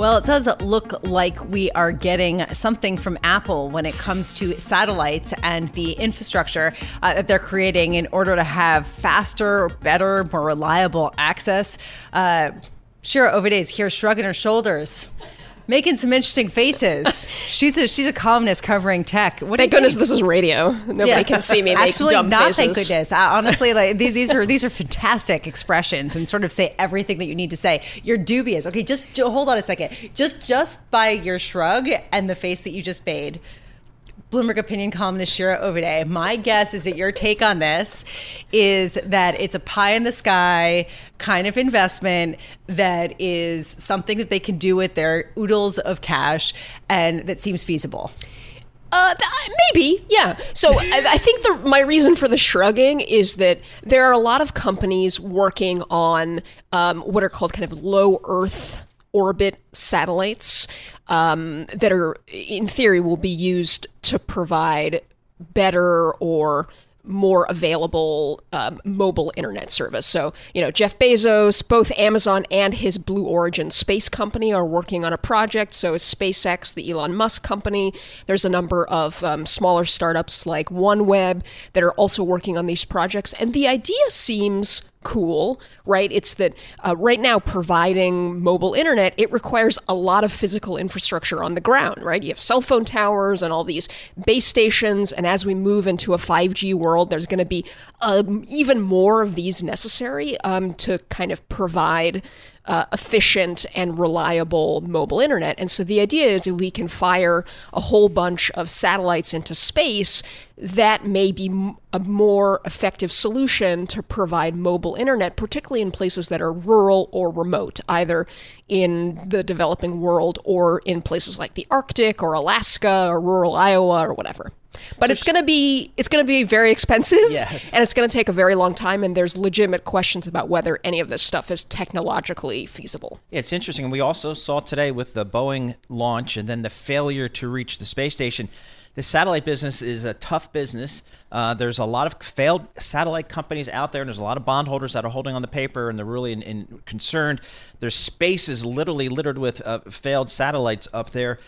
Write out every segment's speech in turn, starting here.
Well, it does look like we are getting something from Apple when it comes to satellites and the infrastructure uh, that they're creating in order to have faster, better, more reliable access. Uh, Shira Ovide here shrugging her shoulders making some interesting faces. she's a she's a columnist covering tech. What thank goodness this is radio. Nobody yeah. can see me Actually, not faces. thank goodness. I, honestly, like these these are these are fantastic expressions and sort of say everything that you need to say. You're dubious. Okay, just, just hold on a second. Just just by your shrug and the face that you just made, Bloomberg opinion columnist Shira Ovide. My guess is that your take on this is that it's a pie in the sky kind of investment that is something that they can do with their oodles of cash and that seems feasible. Uh, maybe, yeah. So I, I, think the my reason for the shrugging is that there are a lot of companies working on um, what are called kind of low Earth orbit satellites um, that are, in theory, will be used to provide better or more available um, mobile internet service. So, you know, Jeff Bezos, both Amazon and his Blue Origin space company are working on a project. So is SpaceX, the Elon Musk company. There's a number of um, smaller startups like OneWeb that are also working on these projects. And the idea seems cool, right? It's that uh, right now providing mobile internet, it requires a lot of physical infrastructure on the ground, right? You have cell phone towers and all these base stations. And as we move into a 5G world, there's going to be um, even more of these necessary um, to kind of provide uh, efficient and reliable mobile internet. And so the idea is if we can fire a whole bunch of satellites into space, that may be a more effective solution to provide mobile internet, particularly in places that are rural or remote, either in the developing world or in places like the Arctic or Alaska or rural Iowa or whatever. But so it's going to be it's going to be very expensive, yes. and it's going to take a very long time. And there's legitimate questions about whether any of this stuff is technologically feasible. It's interesting. And we also saw today with the Boeing launch and then the failure to reach the space station. The satellite business is a tough business. Uh, there's a lot of failed satellite companies out there, and there's a lot of bondholders that are holding on the paper, and they're really in, in concerned. There's spaces literally littered with uh, failed satellites up there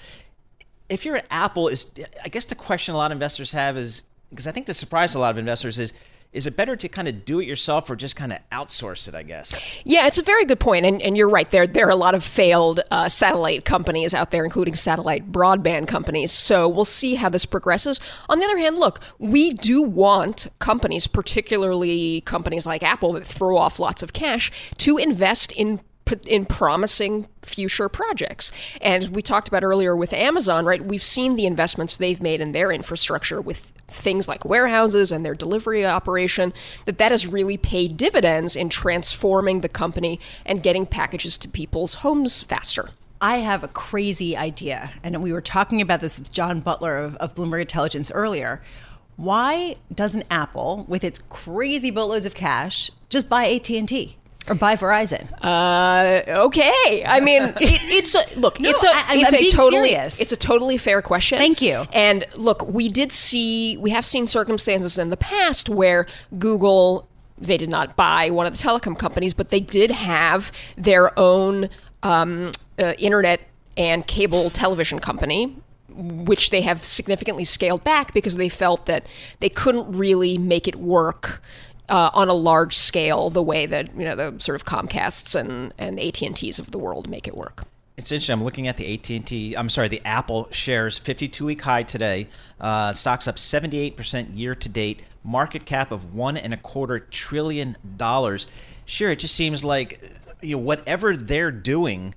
if you're at Apple, is I guess the question a lot of investors have is because I think the surprise a lot of investors is is it better to kind of do it yourself or just kind of outsource it i guess? Yeah it's a very good point and, and you're right. There there are a lot of failed uh, satellite companies out there including satellite broadband companies. So we'll see how this progresses. On the other hand look we do want companies particularly companies like apple that throw off lots of cash to invest in in promising future projects. And we talked about earlier with Amazon, right? We've seen the investments they've made in their infrastructure with things like warehouses and their delivery operation that that has really paid dividends in transforming the company and getting packages to people's homes faster. I have a crazy idea, and we were talking about this with John Butler of, of Bloomberg Intelligence earlier. Why doesn't Apple, with its crazy boatloads of cash, just buy AT&T? Or buy Verizon. Uh, okay. I mean, it, it's a look. No, it's a I, it's I'm a totally serious. it's a totally fair question. Thank you. And look, we did see we have seen circumstances in the past where Google they did not buy one of the telecom companies, but they did have their own um, uh, internet and cable television company which they have significantly scaled back because they felt that they couldn't really make it work uh, on a large scale the way that you know the sort of Comcasts and and AT and T's of the world make it work. It's interesting. I'm looking at the AT&T. I'm sorry, the Apple shares 52 week high today. Uh, stocks up 78 percent year to date. Market cap of one and a quarter trillion dollars. Sure, it just seems like you know whatever they're doing,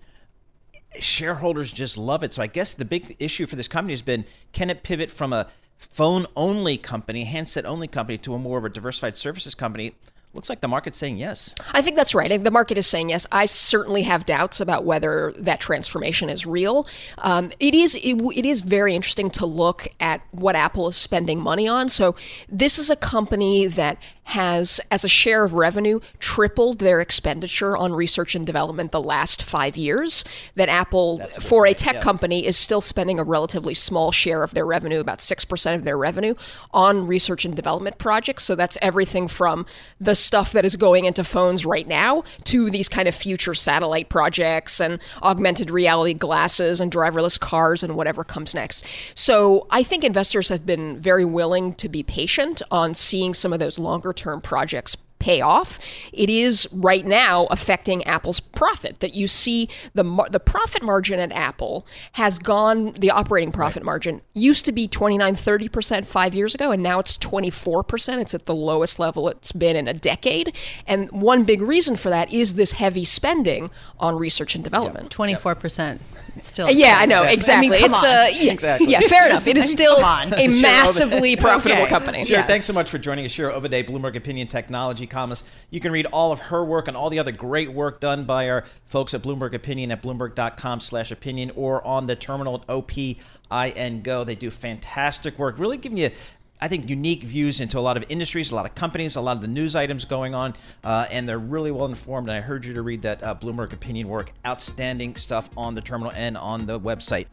shareholders just love it. So I guess the big issue for this company has been can it pivot from a phone only company, handset only company, to a more of a diversified services company? Looks like the market's saying yes. I think that's right. The market is saying yes. I certainly have doubts about whether that transformation is real. Um, it is. It, it is very interesting to look at what Apple is spending money on. So this is a company that has, as a share of revenue, tripled their expenditure on research and development the last five years. That Apple, a for a tech yeah. company, is still spending a relatively small share of their revenue, about 6% of their revenue, on research and development projects. So that's everything from the stuff that is going into phones right now to these kind of future satellite projects and augmented reality glasses and driverless cars and whatever comes next. So I think investors have been very willing to be patient on seeing some of those longer term projects pay off. It is right now affecting Apple's profit. That you see the the profit margin at Apple has gone. The operating profit right. margin used to be 29, 30 percent five years ago, and now it's 24 percent. It's at the lowest level it's been in a decade. And one big reason for that is this heavy spending on research and development. Twenty-four percent. Still, yeah, I know exactly. I mean, it's uh, yeah, exactly. Yeah, fair enough. It is still a massively profitable okay. company. Sure. Yes. Thanks so much for joining us, Shira Ovide, Bloomberg Opinion Technology You can read all of her work and all the other great work done by our folks at Bloomberg Opinion at bloomberg.com slash opinion or on the terminal at OPIN Go. They do fantastic work, really giving you I think, unique views into a lot of industries, a lot of companies, a lot of the news items going on, uh, and they're really well informed. And I heard you to read that uh, Bloomberg opinion work. Outstanding stuff on the terminal and on the website.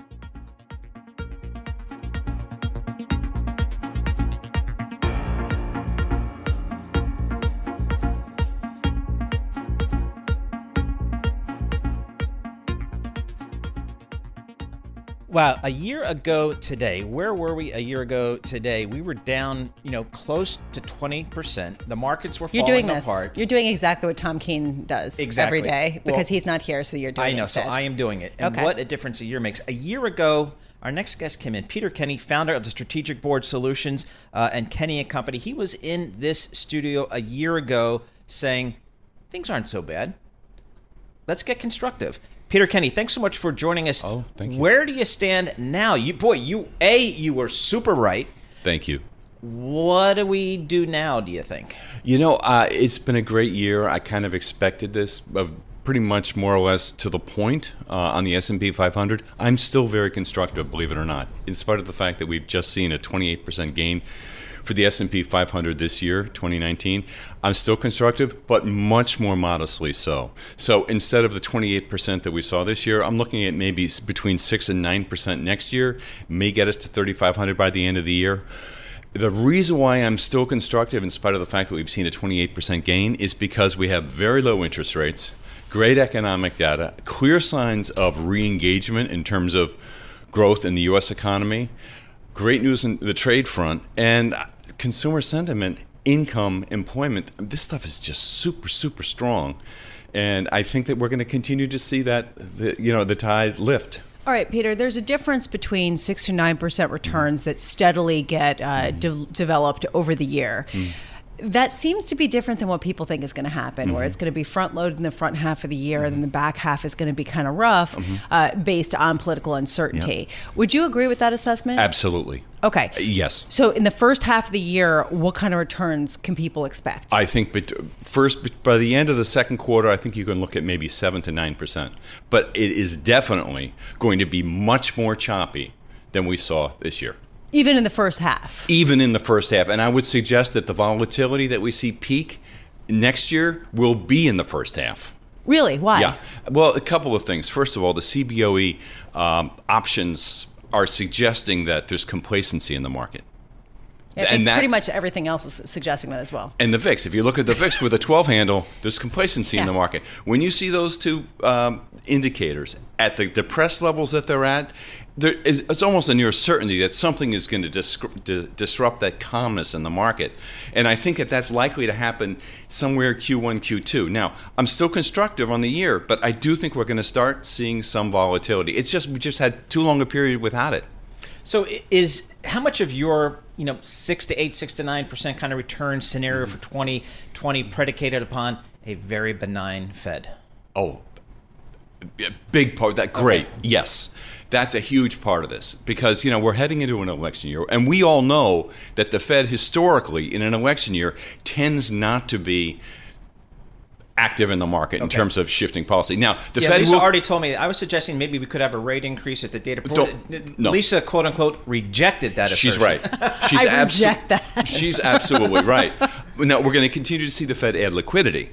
Wow, a year ago today, where were we a year ago today? We were down, you know, close to 20%. The markets were you're falling doing this. apart. You're doing exactly what Tom Keene does exactly. every day because well, he's not here, so you're doing it. I know, so I am doing it. And okay. what a difference a year makes. A year ago, our next guest came in, Peter Kenny, founder of the Strategic Board Solutions uh, and Kenny and Company. He was in this studio a year ago saying, things aren't so bad. Let's get constructive. Peter Kenny, thanks so much for joining us. Oh, thank you. Where do you stand now? You boy, you a you were super right. Thank you. What do we do now? Do you think? You know, uh, it's been a great year. I kind of expected this. Of pretty much more or less to the point uh, on the S&P 500. I'm still very constructive, believe it or not, in spite of the fact that we've just seen a 28% gain for the S&P 500 this year, 2019. I'm still constructive, but much more modestly so. So instead of the 28% that we saw this year, I'm looking at maybe between 6 and 9% next year, may get us to 3500 by the end of the year. The reason why I'm still constructive, in spite of the fact that we've seen a 28% gain, is because we have very low interest rates, great economic data, clear signs of re engagement in terms of growth in the U.S. economy, great news in the trade front, and consumer sentiment, income, employment, this stuff is just super, super strong. And I think that we're going to continue to see that, the, you know, the tide lift. All right, Peter, there's a difference between 6 to 9% returns that steadily get uh, de- developed over the year. Mm that seems to be different than what people think is going to happen, mm-hmm. where it's going to be front loaded in the front half of the year, mm-hmm. and then the back half is going to be kind of rough mm-hmm. uh, based on political uncertainty. Yep. Would you agree with that assessment? Absolutely. Okay. Uh, yes. So, in the first half of the year, what kind of returns can people expect? I think but first, by the end of the second quarter, I think you can look at maybe 7 to 9%. But it is definitely going to be much more choppy than we saw this year. Even in the first half. Even in the first half. And I would suggest that the volatility that we see peak next year will be in the first half. Really? Why? Yeah. Well, a couple of things. First of all, the CBOE um, options are suggesting that there's complacency in the market. I think pretty much everything else is suggesting that as well. And the VIX, if you look at the VIX with a 12 handle, there's complacency in the market. When you see those two um, indicators at the depressed levels that they're at, there is, it's almost a near certainty that something is going to dis- di- disrupt that calmness in the market. And I think that that's likely to happen somewhere Q1, Q2. Now, I'm still constructive on the year, but I do think we're going to start seeing some volatility. It's just we just had too long a period without it. So is how much of your you know six to eight, six to nine percent kind of return scenario for mm-hmm. 2020 predicated upon a very benign Fed? Oh, a big part. That great. Yes, that's a huge part of this because you know we're heading into an election year, and we all know that the Fed historically in an election year tends not to be active in the market in terms of shifting policy. Now, the Yeah, Fed Lisa will, already told me. I was suggesting maybe we could have a rate increase at the data. Don't- no. Lisa, quote unquote, rejected that. She's assertion. right. She's I abso- reject that. She's absolutely right. Now we're going to continue to see the Fed add liquidity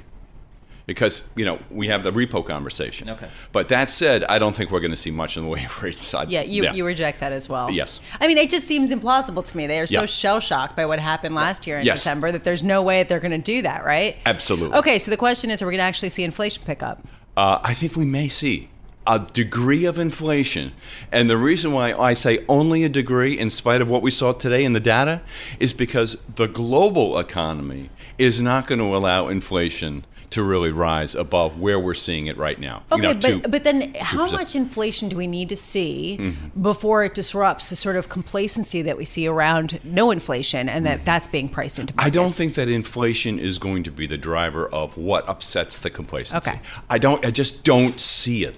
because you know we have the repo conversation. Okay. But that said, I don't think we're going to see much in the way of rates. side. Yeah, you, you reject that as well. Yes. I mean, it just seems implausible to me. They are so Yeah. shell shocked by what happened last year in Yes. December that there's no way that they're going to do that, right? Absolutely. Okay, so the question is are we going to actually see inflation pick up? Uh, I think we may see a degree of inflation. And the reason why I say only a degree, in spite of what we saw today in the data, is because the global economy is not going to allow inflation to really rise above where we're seeing it right now. You Okay, know, but, two- but then how 2%. much inflation do we need to see Mm-hmm. before it disrupts the sort of complacency that we see around no inflation and that that's being priced into Mm-hmm. I don't think that inflation is going to be the driver of what upsets the complacency. Okay. I don't. I just don't see it.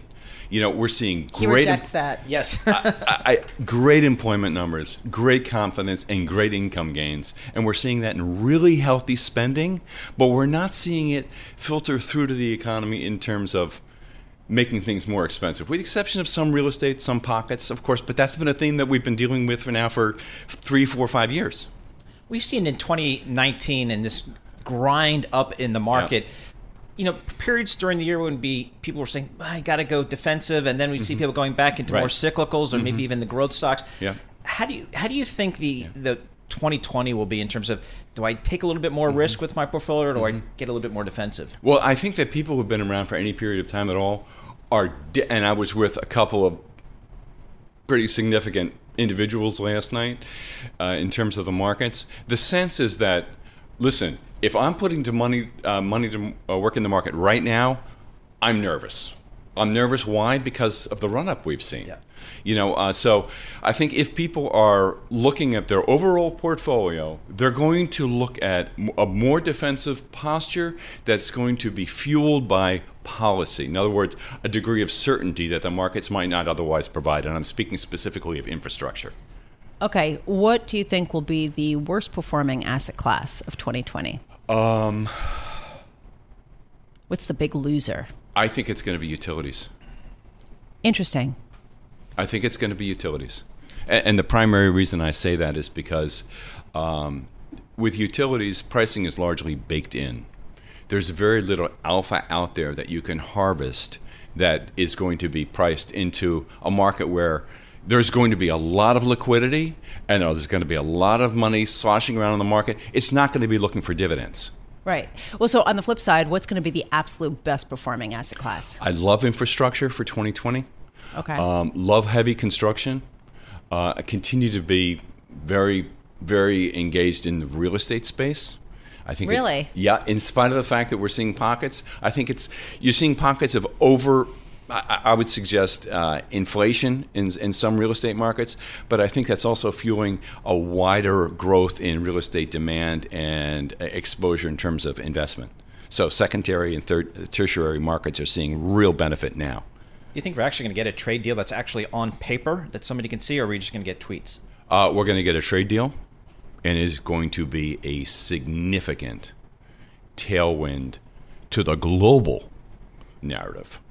You know, we're seeing He great. rejects that. Yes. I, I, great employment numbers, great confidence, and great income gains. And we're seeing that in really healthy spending, but we're not seeing it filter through to the economy in terms of making things more expensive, with the exception of some real estate, some pockets, of course. But that's been a theme that we've been dealing with for now for three, four, five years. We've seen in 2019 and this grind up in the market. You know, periods during the year when be people were saying, "I got to go defensive," and then we'd see people going back into Mm-hmm. Right. more cyclicals or maybe even the growth stocks. Yeah. How do you how do you think the the 2020 will be in terms of do I take a little bit more Mm-hmm. risk with my portfolio or do I get a little bit more defensive? Well, I think that people who've been around for any period of time at all are, di- and I was with a couple of pretty significant individuals last night uh, in terms of the markets. The sense is that, listen, if I'm putting to money uh, money to uh, work in the market right now, I'm nervous. I'm nervous. Why? Because of the run up we've seen. Yeah. You know, uh, so I think if people are looking at their overall portfolio, they're going to look at a more defensive posture that's going to be fueled by policy. In other words, a degree of certainty that the markets might not otherwise provide. And I'm speaking specifically of infrastructure. Okay, what do you think will be the worst performing asset class of 2020? Um, What's the big loser? I think it's going to be utilities. Interesting. I think it's going to be utilities. And, and the primary reason I say that is because um, with utilities, pricing is largely baked in. There's very little alpha out there that you can harvest that is going to be priced into a market where there's going to be a lot of liquidity and uh, there's going to be a lot of money sloshing around in the market. It's not going to be looking for dividends. Right. Well, so on the flip side, what's going to be the absolute best performing asset class? I love infrastructure for 2020. Okay. Um, love heavy construction. Uh, I continue to be very, very engaged in the real estate space. I think Really? yeah. In spite of the fact that we're seeing pockets, I think it's you're seeing pockets of over. I, I would suggest uh, inflation in, in some real estate markets, but I think that's also fueling a wider growth in real estate demand and uh, exposure in terms of investment. So secondary and third, tertiary markets are seeing real benefit now. Do you think we're actually going to get a trade deal that's actually on paper that somebody can see, or are we just going to get tweets? Uh, we're going to get a trade deal, and it is going to be a significant tailwind to the global narrative,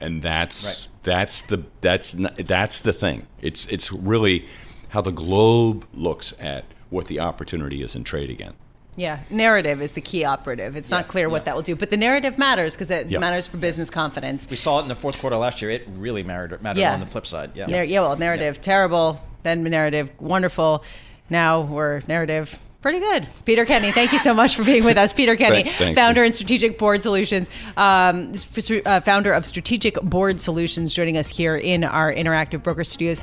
and that's Right. that's the that's n- that's the thing. It's it's really how the globe looks at what the opportunity is in trade again. yeah, narrative is the key operative. It's not Yeah, clear what that will do, but the narrative matters because it Yeah. matters for business confidence. We saw it in the fourth quarter last year. It really mattered, mattered Yeah. on the flip side. Yeah. Nar- yeah, well, narrative terrible, then narrative wonderful. now we're narrative. Pretty good. Peter Kenny, thank you so much for being with us. Peter Kenny, thanks. founder and strategic board solutions, um, uh, founder of Strategic Board Solutions, joining us here in our interactive broker studios.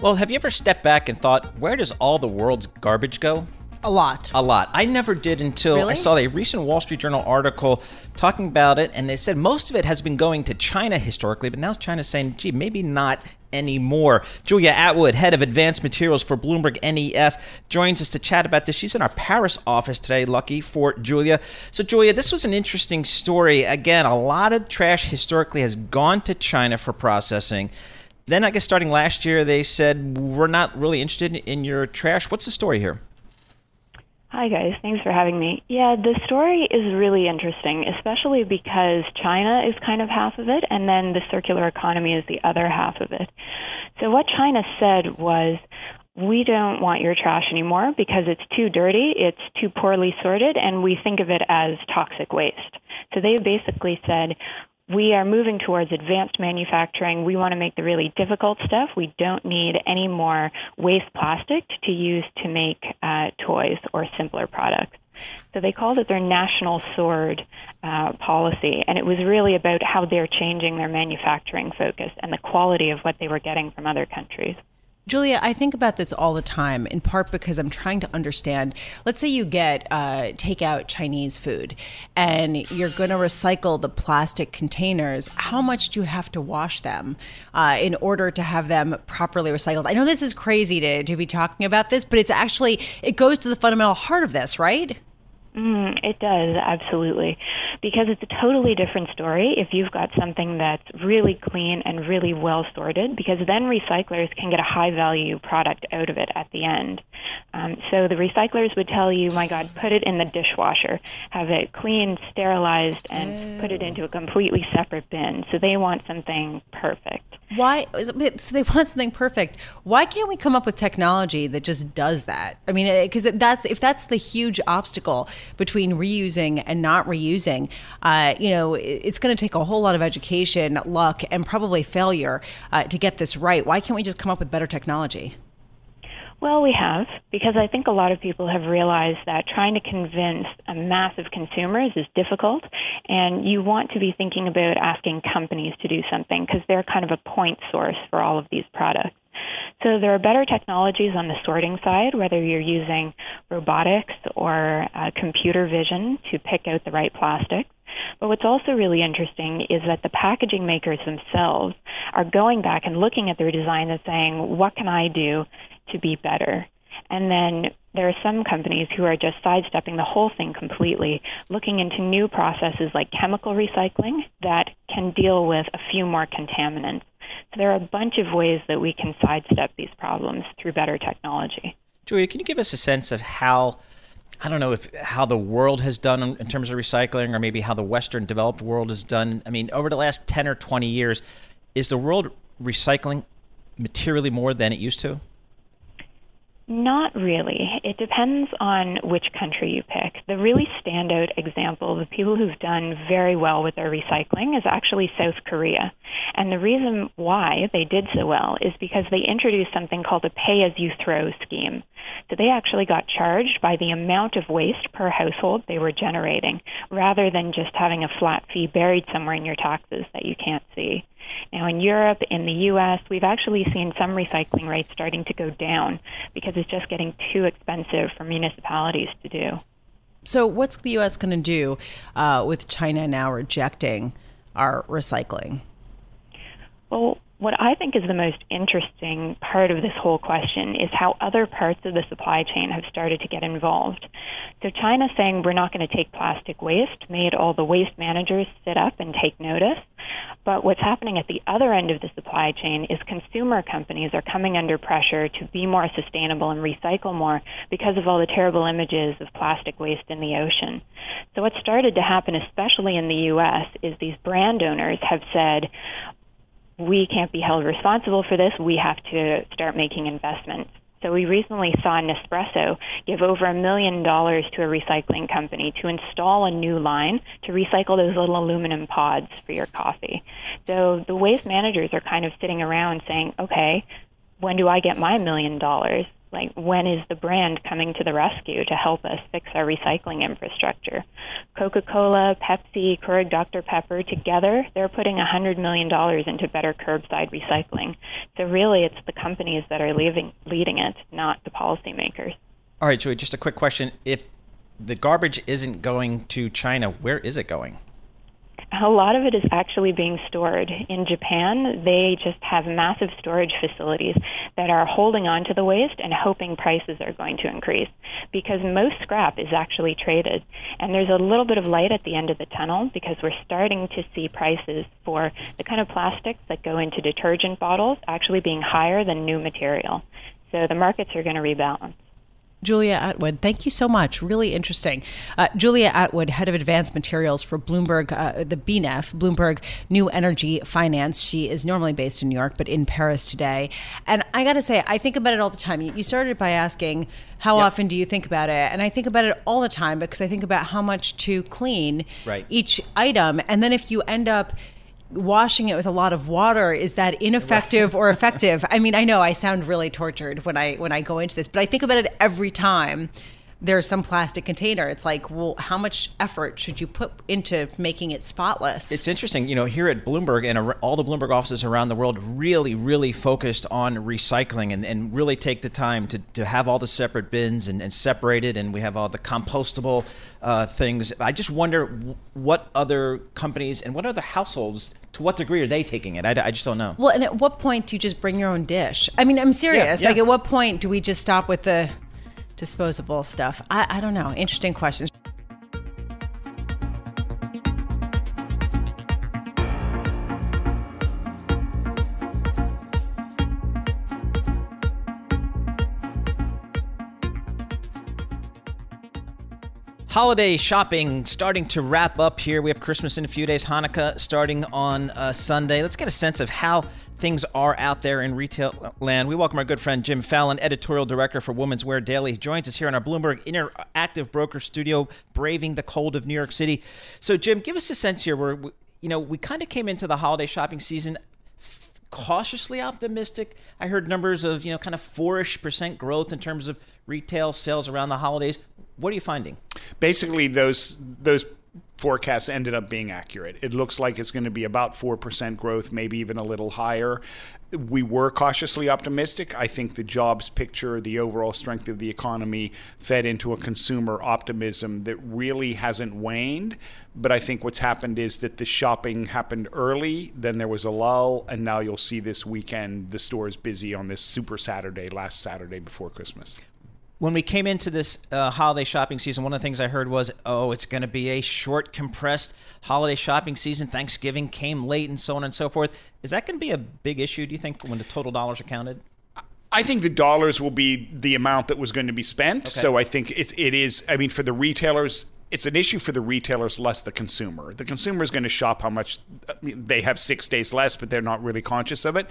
Well, have you ever stepped back and thought, where does all the world's garbage go? A lot. A lot. I never did until I saw a recent Wall Street Journal article talking about it, and they said most of it has been going to China historically, but now China's saying, gee, maybe not anymore. Julia Attwood, head of advanced materials for Bloomberg NEF, joins us to chat about this. She's in our Paris office today, lucky for Julia. So, Julia, this was an interesting story. Again, a lot of trash historically has gone to China for processing. Then, I guess starting last year, they said, we're not really interested in your trash. What's the story here? Hi, guys. Thanks for having me. Yeah, the story is really interesting, especially because China is kind of half of it, and then the circular economy is the other half of it. So, what China said was, we don't want your trash anymore because it's too dirty, it's too poorly sorted, and we think of it as toxic waste. So, they basically said, we are moving towards advanced manufacturing. We want to make the really difficult stuff. We don't need any more waste plastic to use to make uh, toys or simpler products. So they called it their national sword uh, policy, and it was really about how they're changing their manufacturing focus and the quality of what they were getting from other countries. Julia, I think about this all the time, in part because I'm trying to understand. Let's say you get uh, takeout Chinese food and you're going to recycle the plastic containers. How much do you have to wash them uh, in order to have them properly recycled? I know this is crazy to, to be talking about this, but it's actually, it goes to the fundamental heart of this, right? Mm, it does, absolutely. Because it's a totally different story if you've got something that's really clean and really well sorted, because then recyclers can get a high value product out of it at the end. Um, so the recyclers would tell you, my God, put it in the dishwasher, have it cleaned, sterilized, and put it into a completely separate bin. So they want something perfect. Why? So they want something perfect. Why can't we come up with technology that just does that? I mean, because that's if that's the huge obstacle between reusing and not reusing, uh, you know, it's going to take a whole lot of education, luck, and probably failure uh, to get this right. Why can't we just come up with better technology? Well, we have, because I think a lot of people have realized that trying to convince a mass of consumers is difficult, and you want to be thinking about asking companies to do something because they're kind of a point source for all of these products. So there are better technologies on the sorting side, whether you're using robotics or uh, computer vision to pick out the right plastics. But what's also really interesting is that the packaging makers themselves are going back and looking at their design and saying, what can I do to be better? And then there are some companies who are just sidestepping the whole thing completely, looking into new processes like chemical recycling that can deal with a few more contaminants. There are a bunch of ways that we can sidestep these problems through better technology. Julia, can you give us a sense of how, I don't know if how the world has done in in terms of recycling, or maybe how the Western developed world has done? I mean, over the last 10 or 20 years, is the world recycling materially more than it used to? Not really. It depends on which country you pick. The really standout example, the people who've done very well with their recycling, is actually South Korea. And the reason why they did so well is because they introduced something called a pay as you throw scheme. So they actually got charged by the amount of waste per household they were generating, rather than just having a flat fee buried somewhere in your taxes that you can't see. Now, in Europe, in the U.S., we've actually seen some recycling rates starting to go down because it's just getting too expensive for municipalities to do. So, what's the U.S. going to do uh, with China now rejecting our recycling? Well, what I think is the most interesting part of this whole question is how other parts of the supply chain have started to get involved. So China saying we're not going to take plastic waste made all the waste managers sit up and take notice. But what's happening at the other end of the supply chain is consumer companies are coming under pressure to be more sustainable and recycle more because of all the terrible images of plastic waste in the ocean. So what started to happen, especially in the U.S., is these brand owners have said, we can't be held responsible for this. We have to start making investments. So we recently saw Nespresso give over a million dollars to a recycling company to install a new line to recycle those little aluminum pods for your coffee. So the waste managers are kind of sitting around saying, okay, when do I get my million dollars? Like when is the brand coming to the rescue to help us fix our recycling infrastructure? Coca-Cola, Pepsi, Keurig Dr Pepper together, they're putting $100 million into better curbside recycling. So really it's the companies that are leaving, leading it, not the policymakers. All right, Julie, just a quick question. If the garbage isn't going to China, where is it going? A lot of it is actually being stored. In Japan, they just have massive storage facilities that are holding on to the waste and hoping prices are going to increase because most scrap is actually traded. And there's a little bit of light at the end of the tunnel because we're starting to see prices for the kind of plastics that go into detergent bottles actually being higher than new material. So the markets are going to rebalance. Julia Attwood, thank you so much. Really interesting. Uh, Julia Attwood, head of advanced materials for Bloomberg, uh, the BNEF, Bloomberg New Energy Finance. She is normally based in New York, but in Paris today. And I got to say, I think about it all the time. You started by asking, how yep. often do you think about it? And I think about it all the time because I think about how much to clean right. each item. And then if you end up washing it with a lot of water is that ineffective or effective? I mean i know i sound really tortured when i when i go into this but i think about it every time there's some plastic container. It's like, well, how much effort should you put into making it spotless? It's interesting, you know, here at Bloomberg and all the Bloomberg offices around the world really, really focused on recycling and, and really take the time to, to have all the separate bins and, and separated, and we have all the compostable uh, things. I just wonder what other companies and what other households to what degree are they taking it? I, I, just don't know. Well, and at what point do you just bring your own dish? I mean, I'm serious. Yeah, yeah. Like, at what point do we just stop with the disposable stuff? I, I don't know. Interesting questions. holiday shopping starting to wrap up here. We have Christmas in a few days, Hanukkah starting on uh, Sunday. Let's get a sense of how things are out there in retail land. We welcome our good friend Jim Fallon, editorial director for Women's Wear Daily. He joins us here in our Bloomberg Interactive Broker Studio, braving the cold of New York City. So, Jim, give us a sense here. Where you know we kind of came into the holiday shopping season cautiously optimistic. I heard numbers of you know kind of four-ish percent growth in terms of retail sales around the holidays. What are you finding? Basically, those those forecasts ended up being accurate. It looks like it's going to be about 4% growth, maybe even a little higher. We were cautiously optimistic. I think the jobs picture, the overall strength of the economy, fed into a consumer optimism that really hasn't waned. But I think what's happened is that the shopping happened early, then there was a lull, and now you'll see this weekend the stores busy on this Super Saturday, last Saturday before Christmas when we came into this uh, holiday shopping season, one of the things I heard was, oh, it's going to be a short, compressed holiday shopping season. Thanksgiving came late and so on and so forth. Is that going to be a big issue, do you think, when the total dollars are counted? I think the dollars will be the amount that was going to be spent. Okay. So I think it, it is, I mean, for the retailers, it's an issue for the retailers, less the consumer. The consumer is going to shop how much they have six days less, but they're not really conscious of it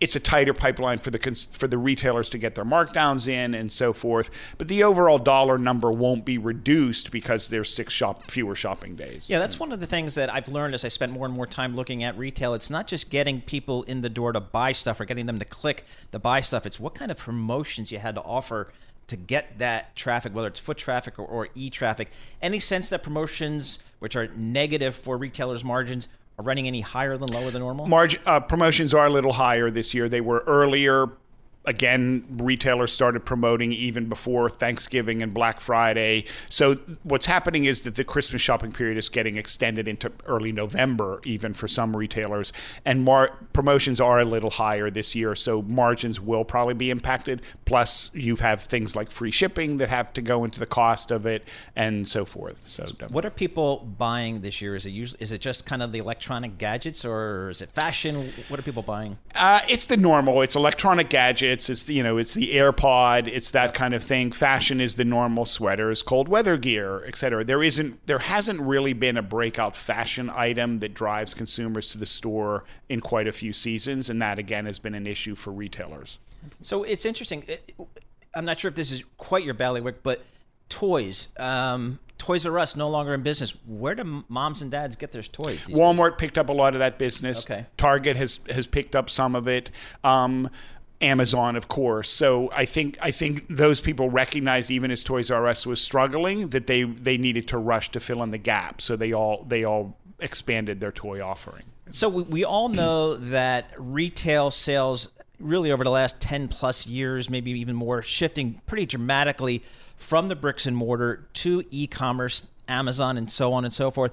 it's a tighter pipeline for the for the retailers to get their markdowns in and so forth. But the overall dollar number won't be reduced because there's six shop fewer shopping days. Yeah, that's one of the things that I've learned as I spent more and more time looking at retail. It's not just getting people in the door to buy stuff or getting them to click to buy stuff. It's what kind of promotions you had to offer to get that traffic, whether it's foot traffic or, or e traffic. Any sense that promotions, which are negative for retailers' margins, running any higher than lower than normal? Margin uh, promotions are a little higher this year. They were earlier again, retailers started promoting even before Thanksgiving and Black Friday. So what's happening is that the Christmas shopping period is getting extended into early November, even for some retailers, and mar- promotions are a little higher this year. So margins will probably be impacted. Plus, you have things like free shipping that have to go into the cost of it, and so forth. So what are people buying this year? Is it usually is it just kind of the electronic gadgets, or is it fashion? What are people buying? Uh, it's the normal. It's electronic gadgets it's it's you know it's the AirPod, it's that kind of thing. Fashion is the normal sweaters, cold weather gear, etc. There isn't there hasn't really been a breakout fashion item that drives consumers to the store in quite a few seasons, and that again has been an issue for retailers. So it's interesting. I'm not sure if this is quite your bailiwick, but toys. Um, Toys R Us no longer in business. Where do moms and dads get their toys? Walmart days? picked up a lot of that business. Okay. Target has has picked up some of it. Um, Amazon, of course. So I think I think those people recognized even as Toys R Us was struggling that they they needed to rush to fill in the gap. So they all they all expanded their toy offering. So we, we all know that retail sales really over the last 10 plus years, maybe even more, shifting pretty dramatically from the bricks and mortar to e-commerce, Amazon and so on and so forth.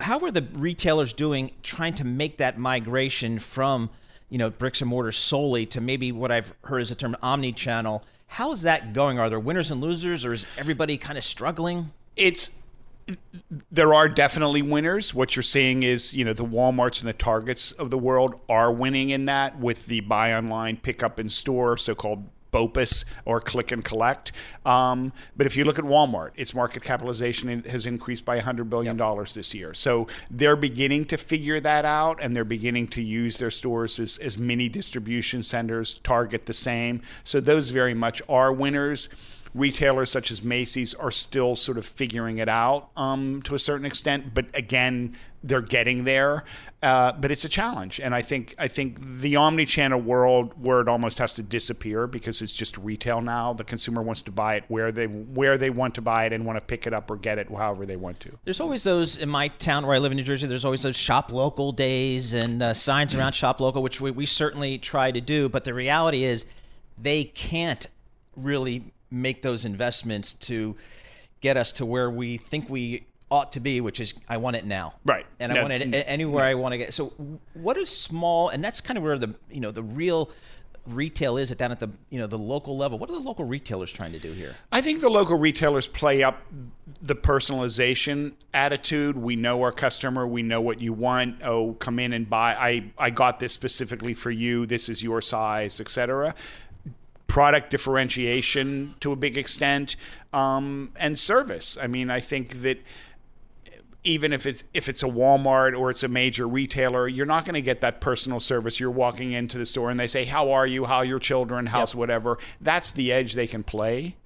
How are the retailers doing trying to make that migration from you know bricks and mortar solely to maybe what I've heard is the term omni-channel. How is that going? Are there winners and losers, or is everybody kind of struggling? It's there are definitely winners. What you're seeing is, you know, the Walmarts and the Targets of the world are winning in that with the buy online, pick up in store, so-called BOPUS or click and collect. Um, but if you look at Walmart, its market capitalization has increased by $100 billion yep. this year. So they're beginning to figure that out and they're beginning to use their stores as, as mini distribution centers, Target the same. So those very much are winners retailers such as Macy's are still sort of figuring it out um, to a certain extent. But again, they're getting there. Uh, but it's a challenge, and I think I think the omni-channel world word almost has to disappear because it's just retail now. The consumer wants to buy it where they where they want to buy it and want to pick it up or get it however they want to. There's always those in my town where I live in New Jersey. There's always those shop local days and uh, signs around shop local, which we, we certainly try to do. But the reality is, they can't really make those investments to get us to where we think we ought to be, which is I want it now. Right. And I want it anywhere I want to get. So what is small and that's kind of where the you know the real retail is at down at the you know the local level. What are the local retailers trying to do here? I think the local retailers play up the personalization attitude. We know our customer. We know what you want. Oh come in and buy. I i got this specifically for you. This is your size etc product differentiation to a big extent, um, and service. I mean, I think that even if it's if it's a Walmart or it's a major retailer, you're not going to get that personal service. You're walking into the store and they say, "How are you? How are your children? How's yep. whatever." That's the edge they can play.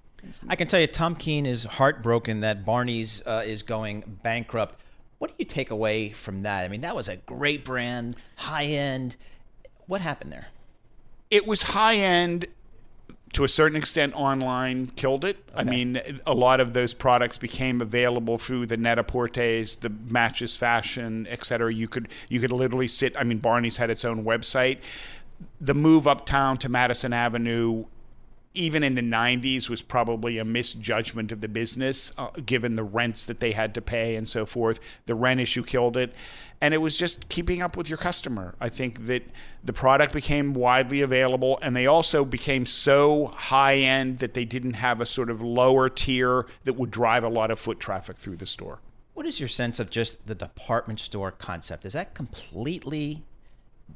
I can tell you, Tom Keene is heartbroken that Barney's uh, is going bankrupt. What do you take away from that? I mean, that was a great brand, high end. What happened there? It was high end to a certain extent, online killed it. Okay. I mean, a lot of those products became available through the Net-a-Porters, the Matches Fashion, et cetera. You could you could literally sit. I mean, Barney's had its own website. The move uptown to Madison Avenue even in the 90s was probably a misjudgment of the business uh, given the rents that they had to pay and so forth. The rent issue killed it. And it was just keeping up with your customer. I think that the product became widely available and they also became so high end that they didn't have a sort of lower tier that would drive a lot of foot traffic through the store. What is your sense of just the department store concept? Is that completely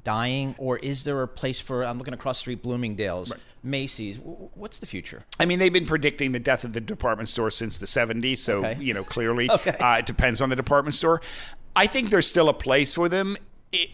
dying, or is there a place for? I'm looking across the street, Bloomingdale's, right. Macy's. What's the future? I mean, they've been predicting the death of the department store since the 70s, so okay. you know clearly okay. uh, it depends on the department store. I think there's still a place for them. It,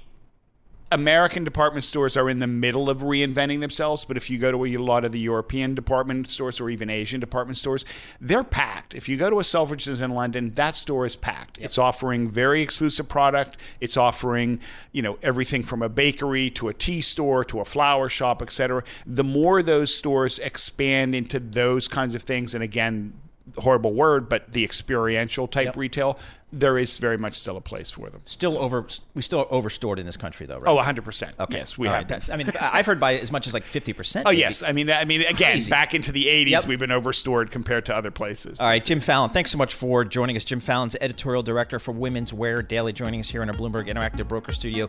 American department stores are in the middle of reinventing themselves, but if you go to a lot of the European department stores or even Asian department stores, they're packed. If you go to a Selfridges in London, that store is packed. Yep. It's offering very exclusive product. It's offering, you know, everything from a bakery to a tea store to a flower shop, etc. The more those stores expand into those kinds of things, and again, horrible word, but the experiential type Yep. retail, there is very much still a place for them. Still over, we still are overstored in this country, though, right? Oh, 100%. Okay. Yes, we All have. right. I mean, I've heard by as much as like 50%. Oh yes, I mean, I mean, again, Crazy. back into the '80s, Yep. we've been overstored compared to other places. All right, Jim Fallon, thanks so much for joining us. Jim Fallon's editorial director for Women's Wear Daily, joining us here in our Bloomberg Interactive Broker Studio.